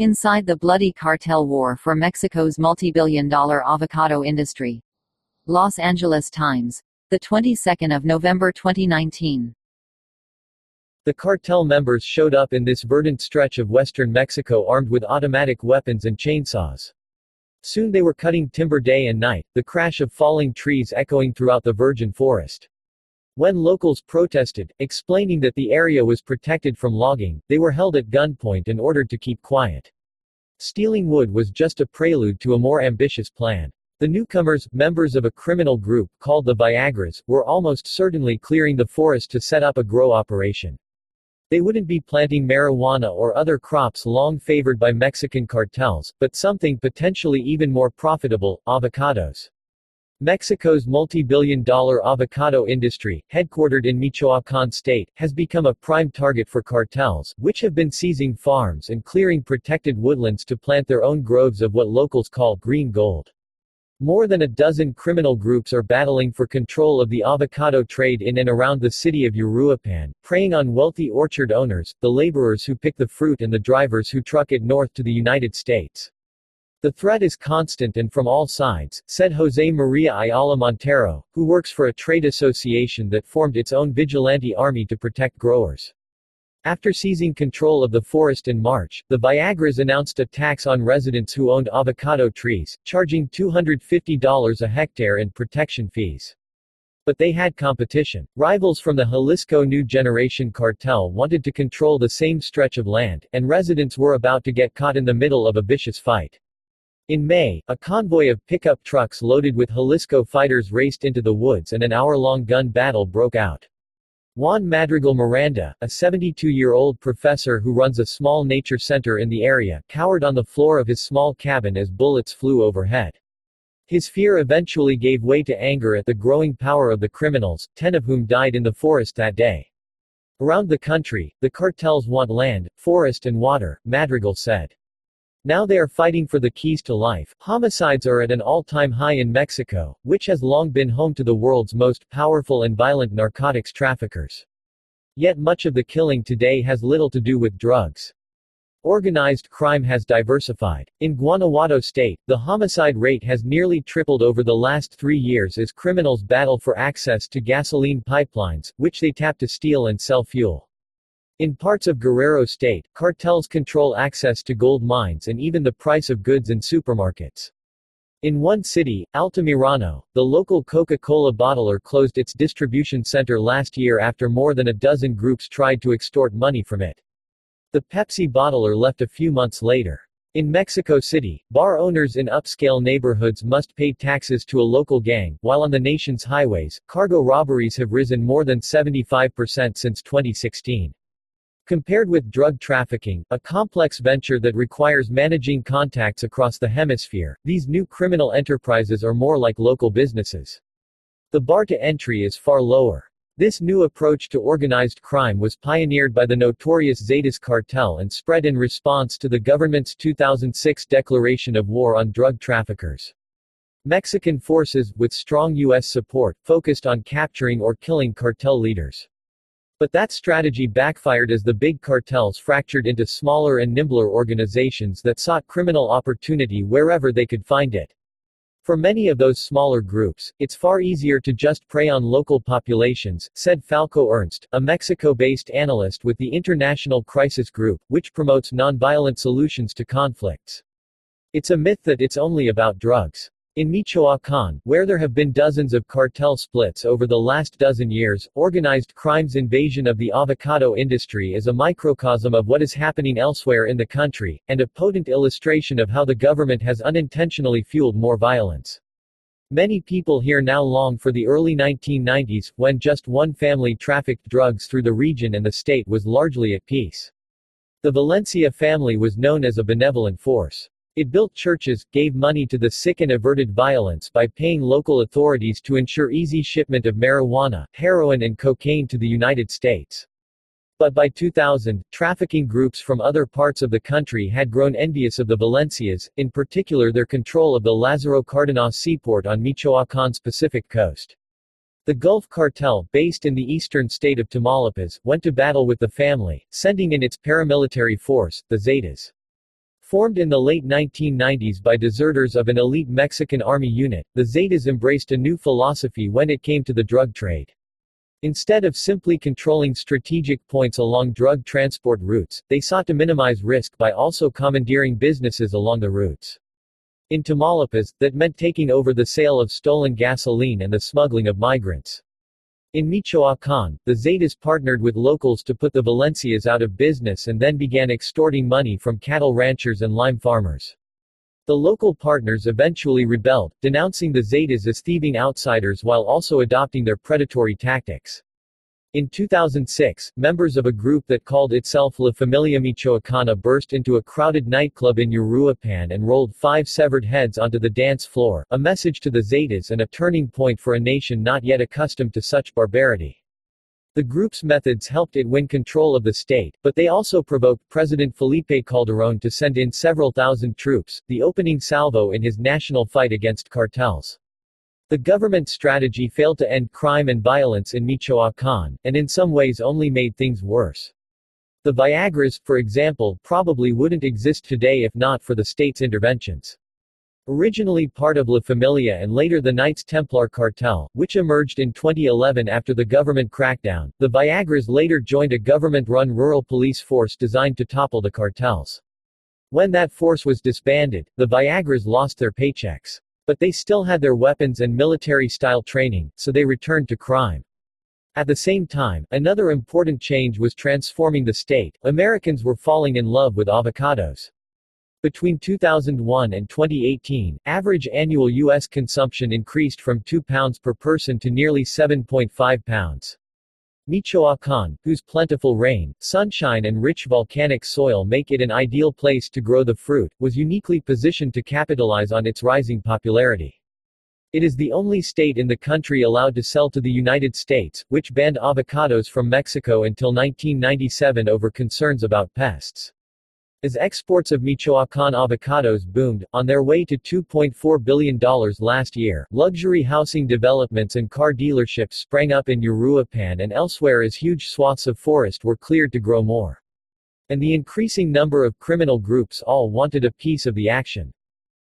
Inside the bloody cartel war for Mexico's multi-billion dollar avocado industry. Los Angeles Times. The 22nd of November 2019. The cartel members showed up in this verdant stretch of western Mexico armed with automatic weapons and chainsaws. Soon they were cutting timber day and night, the crash of falling trees echoing throughout the virgin forest. When locals protested, explaining that the area was protected from logging, they were held at gunpoint and ordered to keep quiet. Stealing wood was just a prelude to a more ambitious plan. The newcomers, members of a criminal group called the Viagras, were almost certainly clearing the forest to set up a grow operation. They wouldn't be planting marijuana or other crops long favored by Mexican cartels, but something potentially even more profitable, avocados. Mexico's multi-billion dollar avocado industry, headquartered in Michoacán state, has become a prime target for cartels, which have been seizing farms and clearing protected woodlands to plant their own groves of what locals call green gold. More than a dozen criminal groups are battling for control of the avocado trade in and around the city of Uruapan, preying on wealthy orchard owners, the laborers who pick the fruit and the drivers who truck it north to the United States. The threat is constant and from all sides, said Jose Maria Ayala Montero, who works for a trade association that formed its own vigilante army to protect growers. After seizing control of the forest in March, the Viagras announced a tax on residents who owned avocado trees, charging $250 a hectare in protection fees. But they had competition. Rivals from the Jalisco New Generation cartel wanted to control the same stretch of land, and residents were about to get caught in the middle of a vicious fight. In May, a convoy of pickup trucks loaded with Jalisco fighters raced into the woods and an hour-long gun battle broke out. Juan Madrigal Miranda, a 72-year-old professor who runs a small nature center in the area, cowered on the floor of his small cabin as bullets flew overhead. His fear eventually gave way to anger at the growing power of the criminals, ten of whom died in the forest that day. Around the country, the cartels want land, forest and water, Madrigal said. Now they are fighting for the keys to life. Homicides are at an all-time high in Mexico, which has long been home to the world's most powerful and violent narcotics traffickers. Yet much of the killing today has little to do with drugs. Organized crime has diversified. In Guanajuato state, the homicide rate has nearly tripled over the last three years as criminals battle for access to gasoline pipelines, which they tap to steal and sell fuel. In parts of Guerrero state, cartels control access to gold mines and even the price of goods in supermarkets. In one city, Altamirano, the local Coca-Cola bottler closed its distribution center last year after more than a dozen groups tried to extort money from it. The Pepsi bottler left a few months later. In Mexico City, bar owners in upscale neighborhoods must pay taxes to a local gang, while on the nation's highways, cargo robberies have risen more than 75% since 2016. Compared with drug trafficking, a complex venture that requires managing contacts across the hemisphere, these new criminal enterprises are more like local businesses. The bar to entry is far lower. This new approach to organized crime was pioneered by the notorious Zetas cartel and spread in response to the government's 2006 declaration of war on drug traffickers. Mexican forces, with strong U.S. support, focused on capturing or killing cartel leaders. But that strategy backfired as the big cartels fractured into smaller and nimbler organizations that sought criminal opportunity wherever they could find it. For many of those smaller groups, it's far easier to just prey on local populations, said Falko Ernst, a Mexico-based analyst with the International Crisis Group, which promotes nonviolent solutions to conflicts. It's a myth that it's only about drugs. In Michoacán, where there have been dozens of cartel splits over the last dozen years, organized crime's invasion of the avocado industry is a microcosm of what is happening elsewhere in the country, and a potent illustration of how the government has unintentionally fueled more violence. Many people here now long for the early 1990s, when just one family trafficked drugs through the region and the state was largely at peace. The Valencia family was known as a benevolent force. It built churches, gave money to the sick and averted violence by paying local authorities to ensure easy shipment of marijuana, heroin and cocaine to the United States. But by 2000, trafficking groups from other parts of the country had grown envious of the Valencias, in particular their control of the Lazaro Cardenas seaport on Michoacán's Pacific coast. The Gulf Cartel, based in the eastern state of Tamaulipas, went to battle with the family, sending in its paramilitary force, the Zetas. Formed in the late 1990s by deserters of an elite Mexican army unit, the Zetas embraced a new philosophy when it came to the drug trade. Instead of simply controlling strategic points along drug transport routes, they sought to minimize risk by also commandeering businesses along the routes. In Tamaulipas, that meant taking over the sale of stolen gasoline and the smuggling of migrants. In Michoacan, the Zetas partnered with locals to put the Valencias out of business and then began extorting money from cattle ranchers and lime farmers. The local partners eventually rebelled, denouncing the Zetas as thieving outsiders while also adopting their predatory tactics. In 2006, members of a group that called itself La Familia Michoacana burst into a crowded nightclub in Uruapan and rolled five severed heads onto the dance floor, a message to the Zetas and a turning point for a nation not yet accustomed to such barbarity. The group's methods helped it win control of the state, but they also provoked President Felipe Calderón to send in several thousand troops, the opening salvo in his national fight against cartels. The government strategy failed to end crime and violence in Michoacán, and in some ways only made things worse. The Viagras, for example, probably wouldn't exist today if not for the state's interventions. Originally part of La Familia and later the Knights Templar cartel, which emerged in 2011 after the government crackdown, the Viagras later joined a government-run rural police force designed to topple the cartels. When that force was disbanded, the Viagras lost their paychecks. But they still had their weapons and military-style training, so they returned to crime. At the same time, another important change was transforming the state. Americans were falling in love with avocados. Between 2001 and 2018, average annual U.S. consumption increased from 2 pounds per person to nearly 7.5 pounds. Michoacan, whose plentiful rain, sunshine and rich volcanic soil make it an ideal place to grow the fruit, was uniquely positioned to capitalize on its rising popularity. It is the only state in the country allowed to sell to the United States, which banned avocados from Mexico until 1997 over concerns about pests. As exports of Michoacan avocados boomed, on their way to $2.4 billion last year, luxury housing developments and car dealerships sprang up in Uruapan and elsewhere as huge swaths of forest were cleared to grow more. And the increasing number of criminal groups all wanted a piece of the action.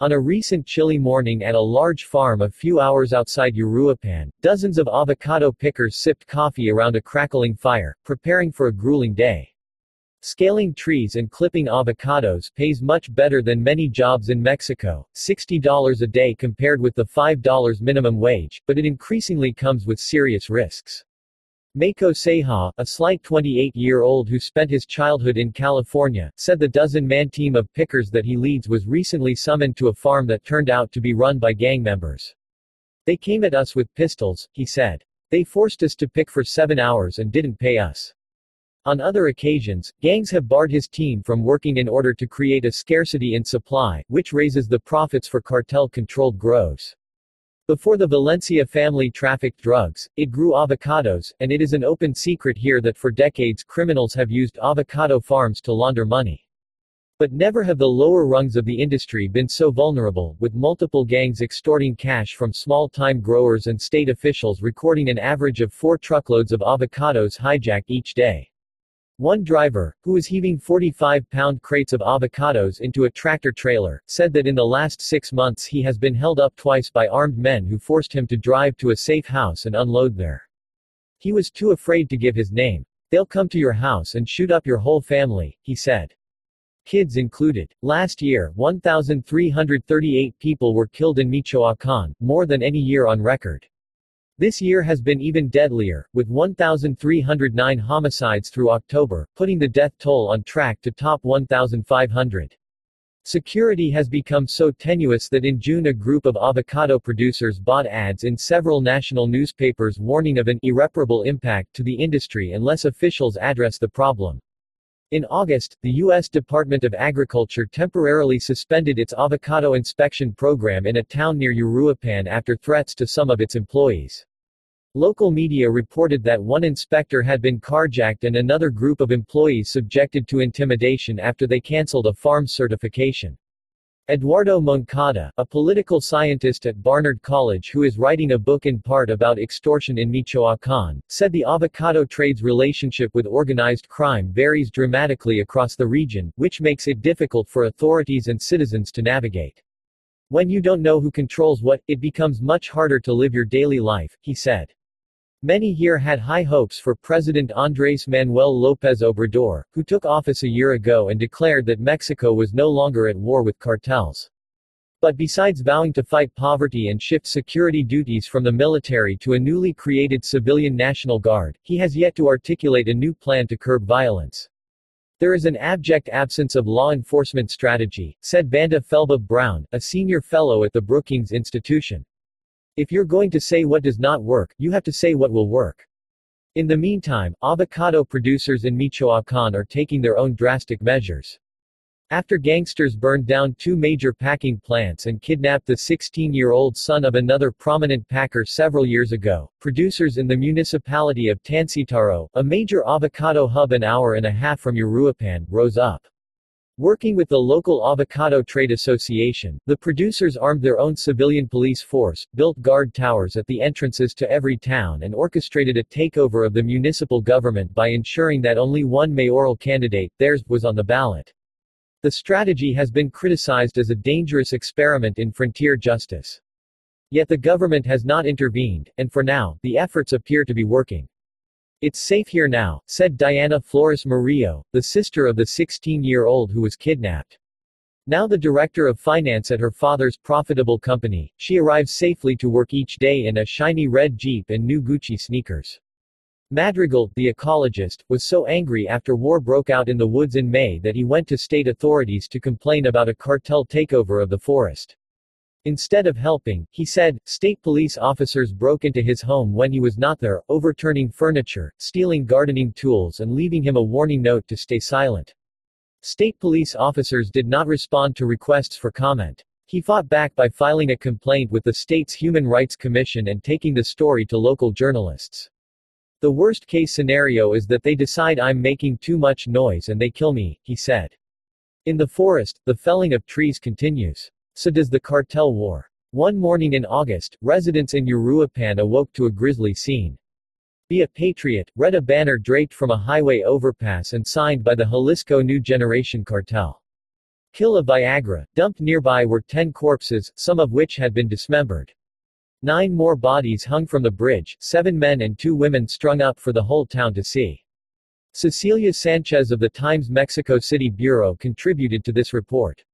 On a recent chilly morning at a large farm a few hours outside Uruapan, dozens of avocado pickers sipped coffee around a crackling fire, preparing for a grueling day. Scaling trees and clipping avocados pays much better than many jobs in Mexico, $60 a day compared with the $5 minimum wage, but it increasingly comes with serious risks. Mako Seja, a slight 28-year-old who spent his childhood in California, said the dozen-man team of pickers that he leads was recently summoned to a farm that turned out to be run by gang members. They came at us with pistols, he said. They forced us to pick for seven hours and didn't pay us. On other occasions, gangs have barred his team from working in order to create a scarcity in supply, which raises the profits for cartel-controlled grows. Before the Valencia family trafficked drugs, it grew avocados, and it is an open secret here that for decades criminals have used avocado farms to launder money. But never have the lower rungs of the industry been so vulnerable, with multiple gangs extorting cash from small-time growers and state officials recording an average of four truckloads of avocados hijacked each day. One driver, who was heaving 45-pound crates of avocados into a tractor-trailer, said that in the last six months he has been held up twice by armed men who forced him to drive to a safe house and unload there. He was too afraid to give his name. They'll come to your house and shoot up your whole family, he said. Kids included. Last year, 1,338 people were killed in Michoacan, more than any year on record. This year has been even deadlier, with 1,309 homicides through October, putting the death toll on track to top 1,500. Security has become so tenuous that in June a group of avocado producers bought ads in several national newspapers warning of an irreparable impact to the industry unless officials address the problem. In August, the U.S. Department of Agriculture temporarily suspended its avocado inspection program in a town near Uruapan after threats to some of its employees. Local media reported that one inspector had been carjacked and another group of employees subjected to intimidation after they cancelled a farm certification. Eduardo Moncada, a political scientist at Barnard College who is writing a book in part about extortion in Michoacan, said the avocado trade's relationship with organized crime varies dramatically across the region, which makes it difficult for authorities and citizens to navigate. When you don't know who controls what, it becomes much harder to live your daily life, he said. Many here had high hopes for President Andrés Manuel López Obrador, who took office a year ago and declared that Mexico was no longer at war with cartels. But besides vowing to fight poverty and shift security duties from the military to a newly created civilian National Guard, he has yet to articulate a new plan to curb violence. There is an abject absence of law enforcement strategy, said Vanda Felbab-Brown, a senior fellow at the Brookings Institution. If you're going to say what does not work, you have to say what will work. In the meantime, avocado producers in Michoacan are taking their own drastic measures. After gangsters burned down two major packing plants and kidnapped the 16-year-old son of another prominent packer several years ago, producers in the municipality of Tancitaro, a major avocado hub an hour and a half from Uruapan, rose up. Working with the local Avocado Trade Association, the producers armed their own civilian police force, built guard towers at the entrances to every town and orchestrated a takeover of the municipal government by ensuring that only one mayoral candidate, theirs, was on the ballot. The strategy has been criticized as a dangerous experiment in frontier justice. Yet the government has not intervened, and for now, the efforts appear to be working. It's safe here now, said Diana Flores Murillo, the sister of the 16-year-old who was kidnapped. Now the director of finance at her father's profitable company, she arrives safely to work each day in a shiny red Jeep and new Gucci sneakers. Madrigal, the ecologist, was so angry after war broke out in the woods in May that he went to state authorities to complain about a cartel takeover of the forest. Instead of helping, he said, state police officers broke into his home when he was not there, overturning furniture, stealing gardening tools and leaving him a warning note to stay silent. State police officers did not respond to requests for comment. He fought back by filing a complaint with the state's Human Rights Commission and taking the story to local journalists. The worst case scenario is that they decide I'm making too much noise and they kill me, he said. In the forest, the felling of trees continues. So does the cartel war. One morning in August, residents in Uruapan awoke to a grisly scene. Be a Patriot, read a banner draped from a highway overpass and signed by the Jalisco New Generation Cartel. Kill a Viagra. Dumped nearby were ten corpses, some of which had been dismembered. Nine more bodies hung from the bridge, seven men and two women strung up for the whole town to see. Cecilia Sanchez of the Times Mexico City Bureau contributed to this report.